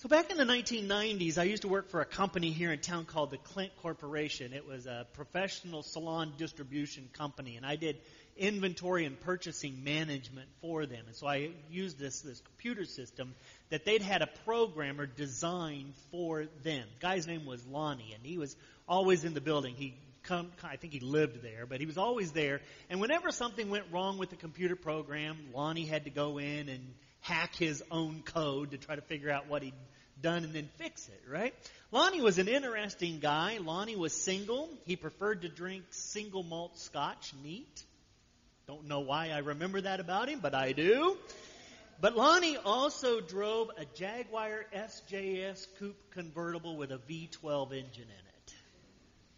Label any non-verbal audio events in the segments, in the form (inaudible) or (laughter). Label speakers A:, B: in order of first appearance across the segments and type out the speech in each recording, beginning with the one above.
A: So back in the 1990s, I used to work for a company here in town called the Clint Corporation. It was a professional salon distribution company, and I did inventory and purchasing management for them. And so I used this, this computer system that they'd had a programmer designed for them. The guy's name was Lonnie, and he was always in the building. He come, I think he lived there, but he was always there. And whenever something went wrong with the computer program, Lonnie had to go in and hack his own code to try to figure out what he'd done and then fix it, right? Lonnie was an interesting guy. Lonnie was single. He preferred to drink single malt scotch neat. Don't know why I remember that about him, but I do. But Lonnie also drove a Jaguar XJS coupe convertible with a V12 engine in it.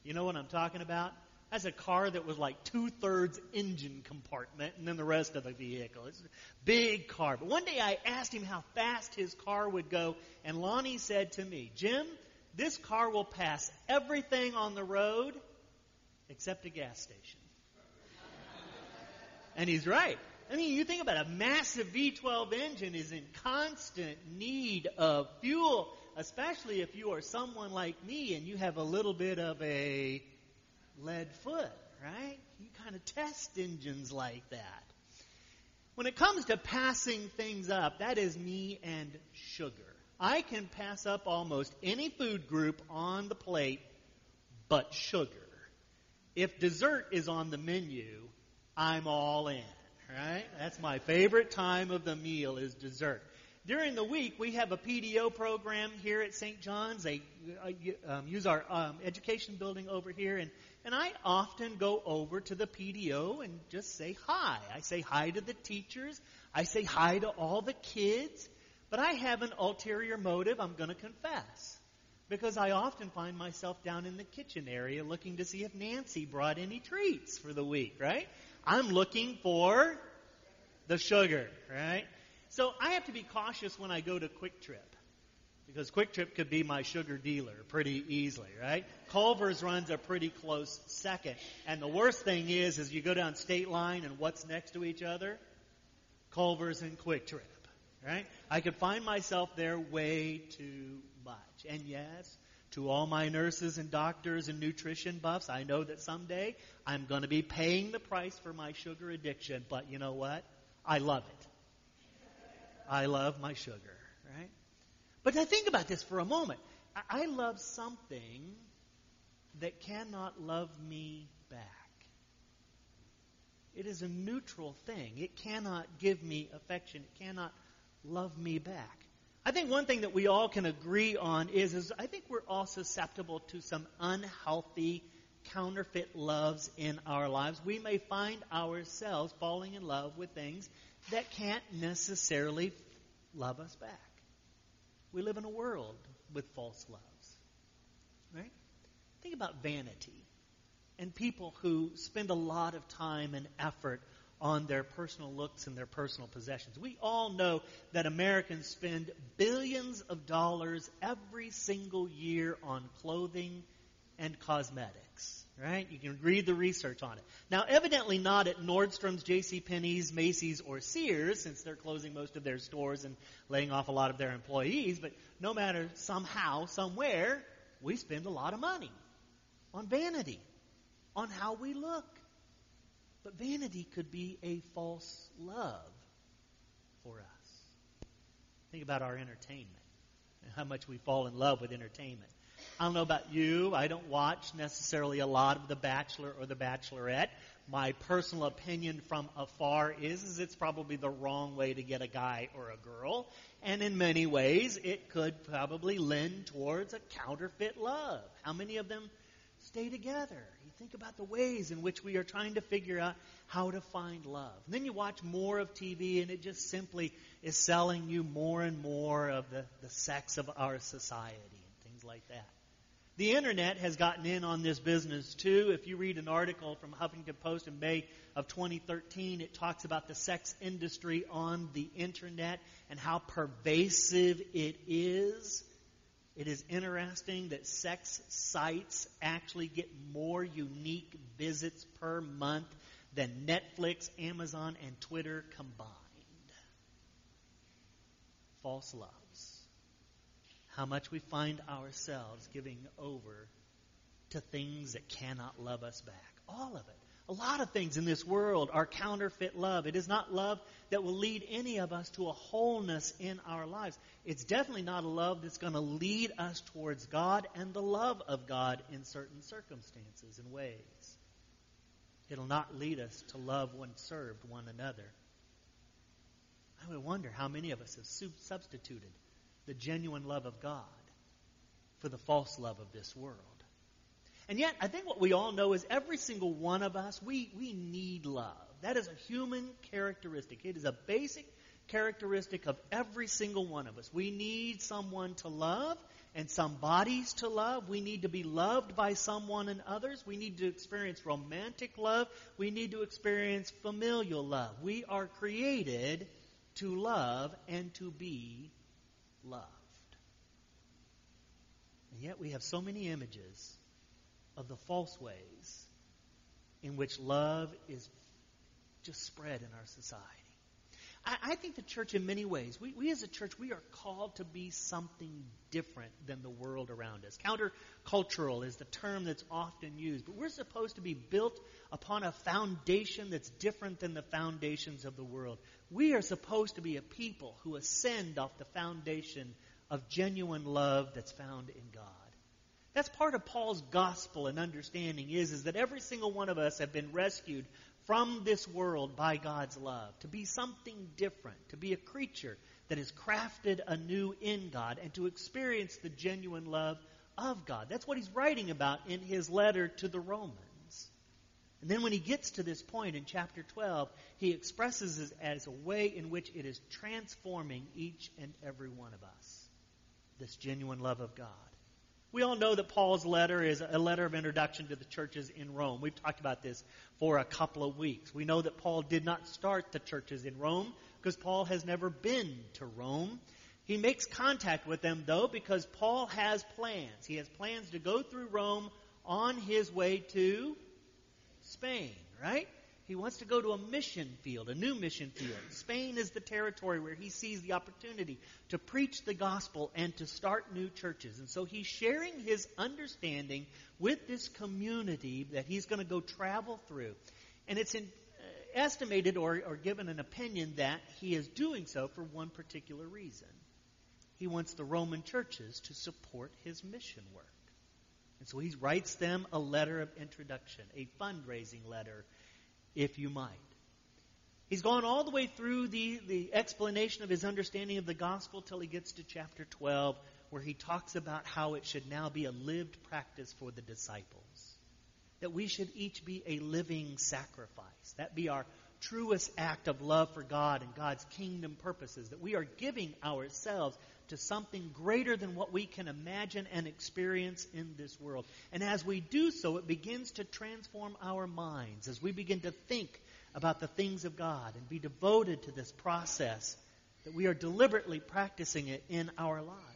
A: You know what I'm talking about? That's a car that was like two thirds engine compartment and then the rest of the vehicle. It's a big car. But one day I asked him how fast his car would go, and Lonnie said to me, Jim, this car will pass everything on the road except a gas station. and he's right. I mean, you think about it, a massive V12 engine is in constant need of fuel, especially if you are someone like me and you have a little bit of a lead foot, right? You kind of test engines like that. When it comes to passing things up, that is me and sugar. I can pass up almost any food group on the plate but sugar. If dessert is on the menu, I'm all in, right? That's my favorite time of the meal is dessert. During the week, we have a PDO program here at St. John's. They uh, um, use our um, education building over here, and and I often go over to the PDO and just say hi. I say hi to the teachers. I say hi to all the kids. But I have an ulterior motive, I'm going to confess. Because I often find myself down in the kitchen area looking to see if Nancy brought any treats for the week, right? I'm looking for the sugar, right? So I have to be cautious when I go to QuikTrip. Because QuikTrip could be my sugar dealer pretty easily, right? Culver's runs a pretty close second. And the worst thing is, is you go down state line and what's next to each other? Culver's and QuikTrip, right? I could find myself there way too much. And yes, to all my nurses and doctors and nutrition buffs, I know that someday I'm going to be paying the price for my sugar addiction. But you know what? I love it. I love my sugar, right? But I think about this for a moment. I love something that cannot love me back. It is a neutral thing. It cannot give me affection. It cannot love me back. I think one thing that we all can agree on is, is I think we're all susceptible to some unhealthy counterfeit loves in our lives. We may find ourselves falling in love with things that can't necessarily love us back. We live in a world with false loves. Right? Think about vanity and people who spend a lot of time and effort on their personal looks and their personal possessions. We all know that Americans spend billions of dollars every single year on clothing and cosmetics right? You can read the research on it. Now, evidently not at Nordstrom's, J.C. Penney's, Macy's, or Sears, since they're closing most of their stores and laying off a lot of their employees. But no matter somehow, somewhere, we spend a lot of money on vanity, on how we look. But vanity could be a false love for us. Think about our entertainment and how much we fall in love with entertainment. I don't know about you. I don't watch necessarily a lot of The Bachelor or The Bachelorette. My personal opinion from afar is, is it's probably the wrong way to get a guy or a girl. And in many ways, it could probably lend towards a counterfeit love. How many of them stay together? You think about the ways in which we are trying to figure out how to find love. And then you watch more of TV and it just simply is selling you more and more of the, the sex of our society and things like that. The internet has gotten in on this business too. If you read an article from Huffington Post in May of 2013, it talks about the sex industry on the internet and how pervasive it is. It is interesting that sex sites actually get more unique visits per month than Netflix, Amazon, and Twitter combined. False loves. How much we find ourselves giving over to things that cannot love us back. All of it. A lot of things in this world are counterfeit love. It is not love that will lead any of us to a wholeness in our lives. It's definitely not a love that's going to lead us towards God and the love of God in certain circumstances and ways. It'll not lead us to love one served one another. I would wonder how many of us have substituted the genuine love of God for the false love of this world. And yet, I think what we all know is every single one of us, we, we need love. That is a human characteristic. It is a basic characteristic of every single one of us. We need someone to love and some bodies to love. We need to be loved by someone and others. We need to experience romantic love. We need to experience familial love. We are created to love and to be loved. And yet we have so many images of the false ways in which love is just spread in our society. I, I, think the church, in many ways, we, we as a church, we are called to be something different than the world around us. Countercultural is the term that's often used, but we're supposed to be built upon a foundation that's different than the foundations of the world. We are supposed to be a people who ascend off the foundation of genuine love that's found in God. That's part of Paul's gospel and understanding is, is that every single one of us have been rescued from this world by God's love, to be something different, to be a creature that is crafted anew in God, and to experience the genuine love of God. That's what he's writing about in his letter to the Romans. And then when he gets to this point in chapter 12, he expresses it as a way in which it is transforming each and every one of us. This genuine love of God. We all know that Paul's letter is a letter of introduction to the churches in Rome. We've talked about this for a couple of weeks. We know that Paul did not start the churches in Rome because Paul has never been to Rome. He makes contact with them, though, because Paul has plans. He has plans to go through Rome on his way to Spain, right? He wants to go to a mission field, a new mission field. Spain is the territory where he sees the opportunity to preach the gospel and to start new churches. And so he's sharing his understanding with this community that he's going to go travel through. And it's in, uh, estimated or, or given an opinion that he is doing so for one particular reason. He wants the Roman churches to support his mission work. And so he writes them a letter of introduction, a fundraising letter if you might. He's gone all the way through the, the explanation of his understanding of the gospel till he gets to chapter 12, where he talks about how it should now be a lived practice for the disciples. That we should each be a living sacrifice. That be our truest act of love for God and God's kingdom purposes. That we are giving ourselves to something greater than what we can imagine and experience in this world. And as we do so, it begins to transform our minds as we begin to think about the things of God and be devoted to this process, that we are deliberately practicing it in our lives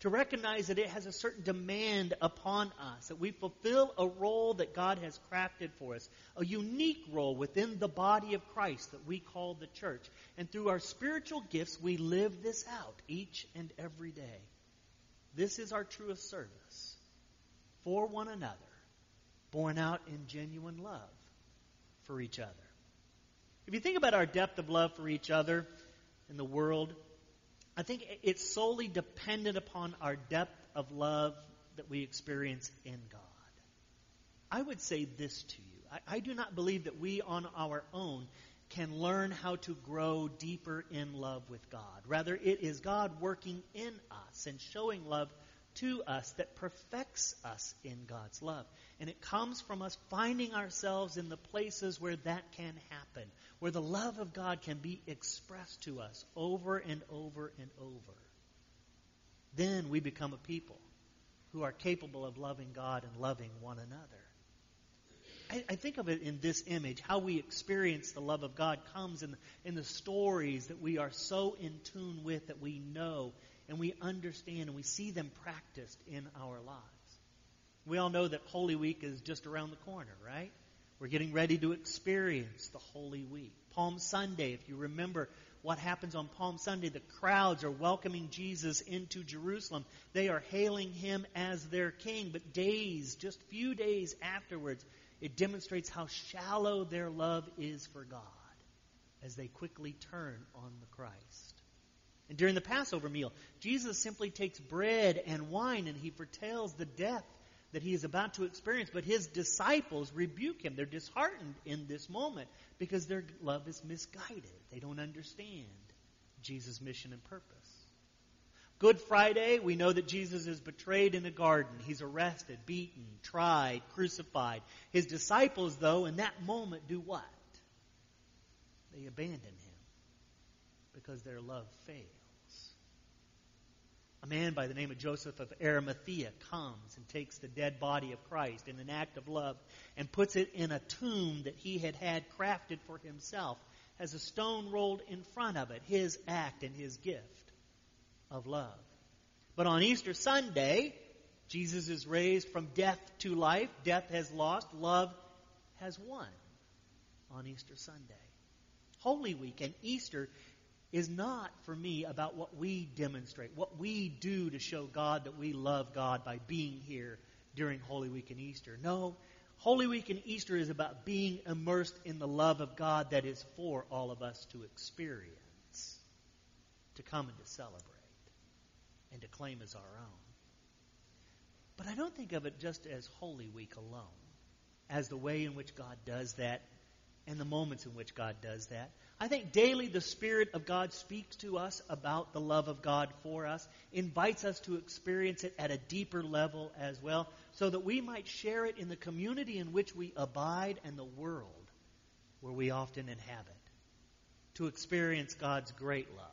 A: to recognize that it has a certain demand upon us, that we fulfill a role that God has crafted for us, a unique role within the body of Christ that we call the church. And through our spiritual gifts, we live this out each and every day. This is our truest service for one another, born out in genuine love for each other. If you think about our depth of love for each other in the world, I think it's solely dependent upon our depth of love that we experience in God. I would say this to you. I, I, do not believe that we on our own can learn how to grow deeper in love with God. Rather, it is God working in us and showing love to us that perfects us in God's love. And it comes from us finding ourselves in the places where that can happen, where the love of God can be expressed to us over and over and over. Then we become a people who are capable of loving God and loving one another. I, think of it in this image. How we experience the love of God comes in, in the stories that we are so in tune with that we know and we understand and we see them practiced in our lives. We all know that Holy Week is just around the corner, right? We're getting ready to experience the Holy Week. Palm Sunday, if you remember what happens on Palm Sunday. The crowds are welcoming Jesus into Jerusalem. They are hailing him as their king. But days, just few days afterwards, it demonstrates how shallow their love is for God as they quickly turn on the Christ. And during the Passover meal, Jesus simply takes bread and wine and he foretells the death that he is about to experience. But his disciples rebuke him. They're disheartened in this moment because their love is misguided. They don't understand Jesus' mission and purpose. Good Friday, we know that Jesus is betrayed in the garden. He's arrested, beaten, tried, crucified. His disciples, though, in that moment do what? They abandon him because their love fails. A man by the name of Joseph of Arimathea comes and takes the dead body of Christ in an act of love and puts it in a tomb that he had had crafted for himself, has a stone rolled in front of it, his act and his gift of love. But on Easter Sunday, Jesus is raised from death to life. Death has lost, love has won on Easter Sunday. Holy Week and Easter is not for me about what we demonstrate, what we do to show God that we love God by being here during Holy Week and Easter. No, Holy Week and Easter is about being immersed in the love of God that is for all of us to experience, to come and to celebrate, and to claim as our own. But I don't think of it just as Holy Week alone, as the way in which God does that and the moments in which God does that. I think daily the Spirit of God speaks to us about the love of God for us, invites us to experience it at a deeper level as well, so that we might share it in the community in which we abide and the world where we often inhabit. To experience God's great love.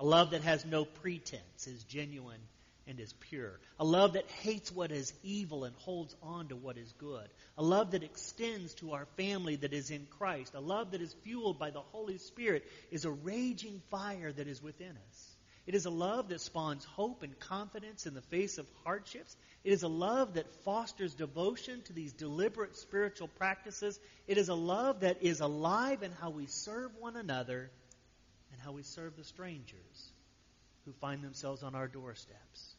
A: A love that has no pretense, is genuine and is pure. A love that hates what is evil and holds on to what is good. A love that extends to our family that is in Christ. A love that is fueled by the Holy Spirit is a raging fire that is within us. It is a love that spawns hope and confidence in the face of hardships. It is a love that fosters devotion to these deliberate spiritual practices. It is a love that is alive in how we serve one another and how we serve the strangers who find themselves on our doorsteps.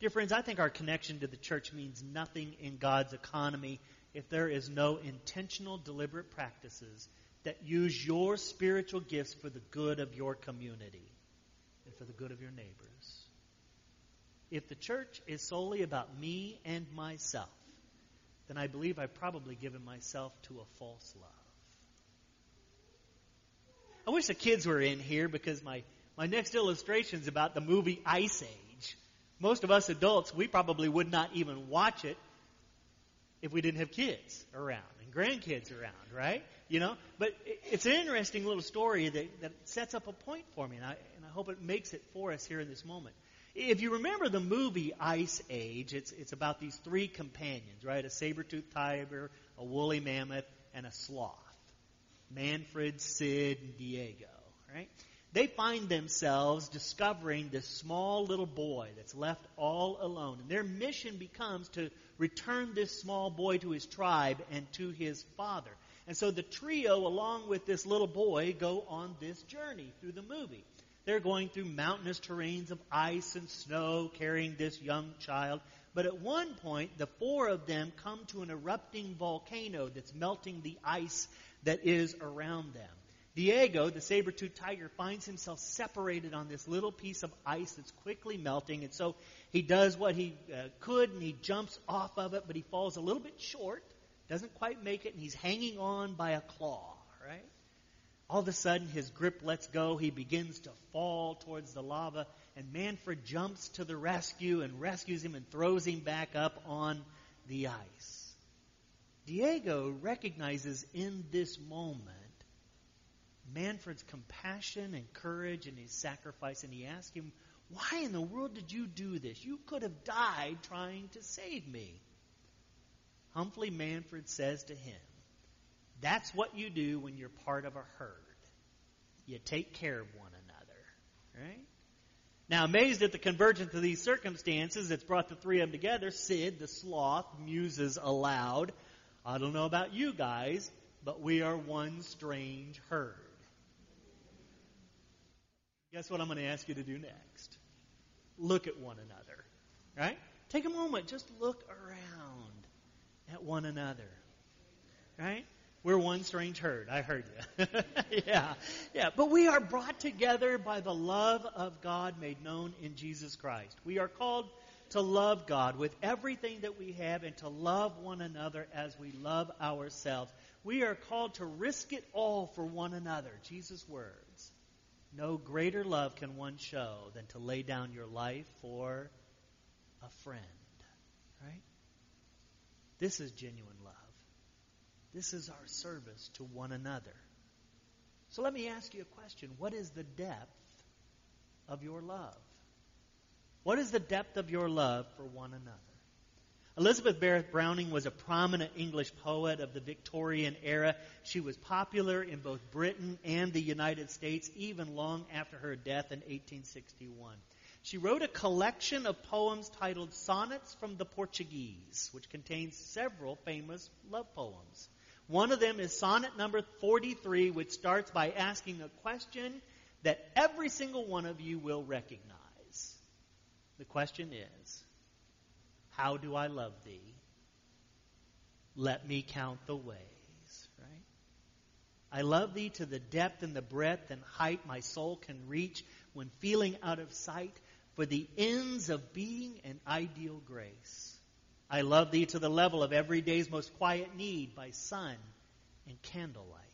A: Dear friends, I think our connection to the church means nothing in God's economy if there is no intentional, deliberate practices that use your spiritual gifts for the good of your community and for the good of your neighbors. If the church is solely about me and myself, then I believe I've probably given myself to a false love. I wish the kids were in here because my, my next illustration is about the movie Ice Age most of us adults, we probably would not even watch it if we didn't have kids around and grandkids around, right? You know, but it's an interesting little story that, that sets up a point for me, and I, and I hope it makes it for us here in this moment. If you remember the movie Ice Age, it's, it's about these three companions, right? A saber-toothed tiger, a woolly mammoth, and a sloth. Manfred, Sid, and Diego, right? They find themselves discovering this small little boy that's left all alone. And their mission becomes to return this small boy to his tribe and to his father. And so the trio, along with this little boy, go on this journey through the movie. They're going through mountainous terrains of ice and snow, carrying this young child. But at one point, the four of them come to an erupting volcano that's melting the ice that is around them. Diego, the saber-toothed tiger, finds himself separated on this little piece of ice that's quickly melting, and so he does what he uh, could, and he jumps off of it, but he falls a little bit short, doesn't quite make it, and he's hanging on by a claw, right? All of a sudden, his grip lets go. He begins to fall towards the lava, and Manfred jumps to the rescue and rescues him and throws him back up on the ice. Diego recognizes in this moment Manfred's compassion and courage and his sacrifice, and he asked him, Why in the world did you do this? You could have died trying to save me. Humbly, Manfred says to him, That's what you do when you're part of a herd. You take care of one another. Right? Now, amazed at the convergence of these circumstances that's brought the three of them together, Sid, the sloth, muses aloud, I don't know about you guys, but we are one strange herd. Guess what I'm going to ask you to do next? Look at one another. Right? Take a moment, just look around at one another. Right? We're one strange herd. I heard you. (laughs) yeah. Yeah. But we are brought together by the love of God made known in Jesus Christ. We are called to love God with everything that we have and to love one another as we love ourselves. We are called to risk it all for one another. Jesus' words. No greater love can one show than to lay down your life for a friend. Right? This is genuine love. This is our service to one another. So let me ask you a question. What is the depth of your love? What is the depth of your love for one another? Elizabeth Barrett Browning was a prominent English poet of the Victorian era. She was popular in both Britain and the United States even long after her death in 1861. She wrote a collection of poems titled Sonnets from the Portuguese, which contains several famous love poems. One of them is sonnet number 43, which starts by asking a question that every single one of you will recognize. The question is, How do I love thee? Let me count the ways, right? I love thee to the depth and the breadth and height my soul can reach when feeling out of sight for the ends of being and ideal grace. I love thee to the level of every day's most quiet need by sun and candlelight.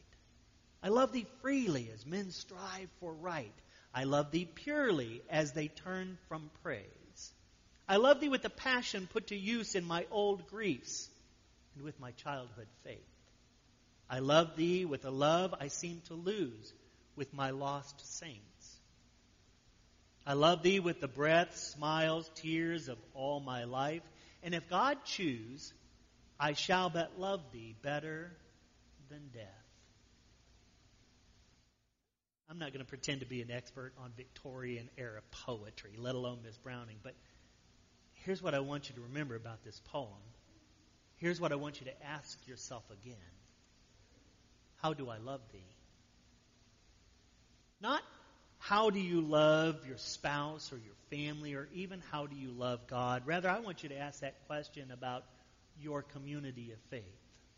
A: I love thee freely as men strive for right. I love thee purely as they turn from praise. I love thee with the passion put to use in my old griefs and with my childhood faith. I love thee with a love I seem to lose with my lost saints. I love thee with the breath, smiles, tears of all my life. And if God choose, I shall but love thee better than death. I'm not going to pretend to be an expert on Victorian era poetry, let alone Miss Browning, but here's what I want you to remember about this poem. Here's what I want you to ask yourself again How do I love thee? Not how do you love your spouse or your family or even how do you love God? Rather, I want you to ask that question about your community of faith,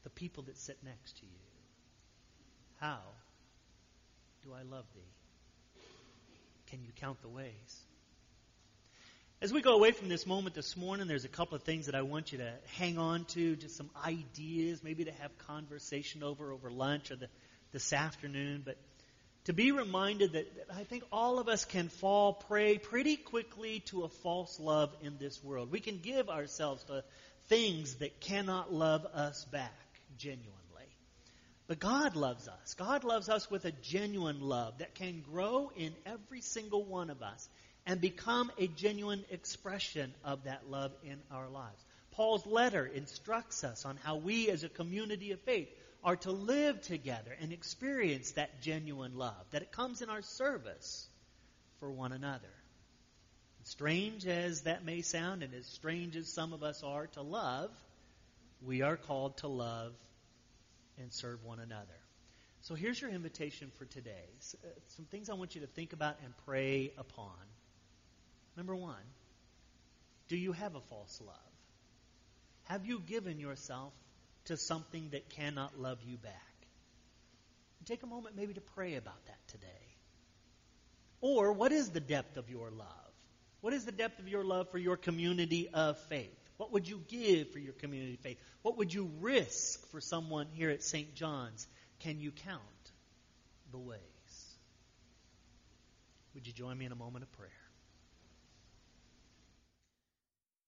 A: the people that sit next to you. How do I love thee? Can you count the ways? As we go away from this moment this morning, there's a couple of things that I want you to hang on to, just some ideas, maybe to have conversation over over lunch or the, this afternoon. But to be reminded that, that I think all of us can fall prey pretty quickly to a false love in this world. We can give ourselves to things that cannot love us back genuinely. But God loves us. God loves us with a genuine love that can grow in every single one of us and become a genuine expression of that love in our lives. Paul's letter instructs us on how we as a community of faith are to live together and experience that genuine love, that it comes in our service for one another. Strange as that may sound, and as strange as some of us are to love, we are called to love and serve one another. So here's your invitation for today. Uh, some things I want you to think about and pray upon. Number one, do you have a false love? Have you given yourself to something that cannot love you back. Take a moment maybe to pray about that today. Or what is the depth of your love? What is the depth of your love for your community of faith? What would you give for your community of faith? What would you risk for someone here at St. John's? Can you count the ways? Would you join me in a moment of prayer?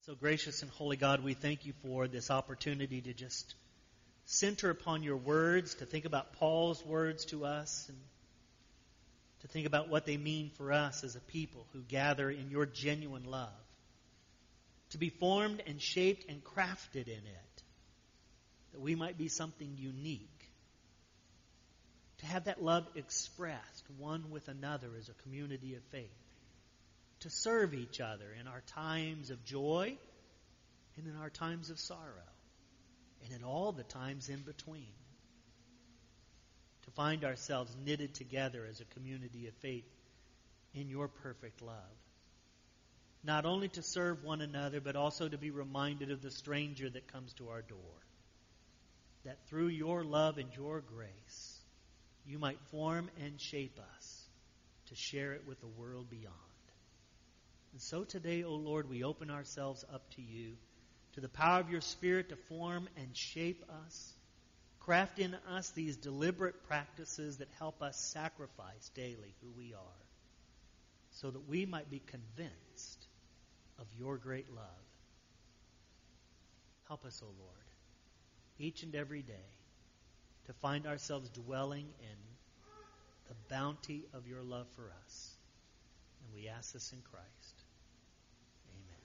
A: So, gracious and holy God, we thank you for this opportunity to just center upon your words, to think about Paul's words to us, and to think about what they mean for us as a people who gather in your genuine love. To be formed and shaped and crafted in it, that we might be something unique. To have that love expressed one with another as a community of faith. To serve each other in our times of joy and in our times of sorrow and in all the times in between. To find ourselves knitted together as a community of faith in your perfect love. Not only to serve one another, but also to be reminded of the stranger that comes to our door. That through your love and your grace, you might form and shape us to share it with the world beyond. And so today, O Lord, we open ourselves up to you, to the power of your Spirit to form and shape us Craft in us these deliberate practices that help us sacrifice daily who we are so that we might be convinced of your great love. Help us, O Lord, each and every day to find ourselves dwelling in the bounty of your love for us. And we ask this in Christ.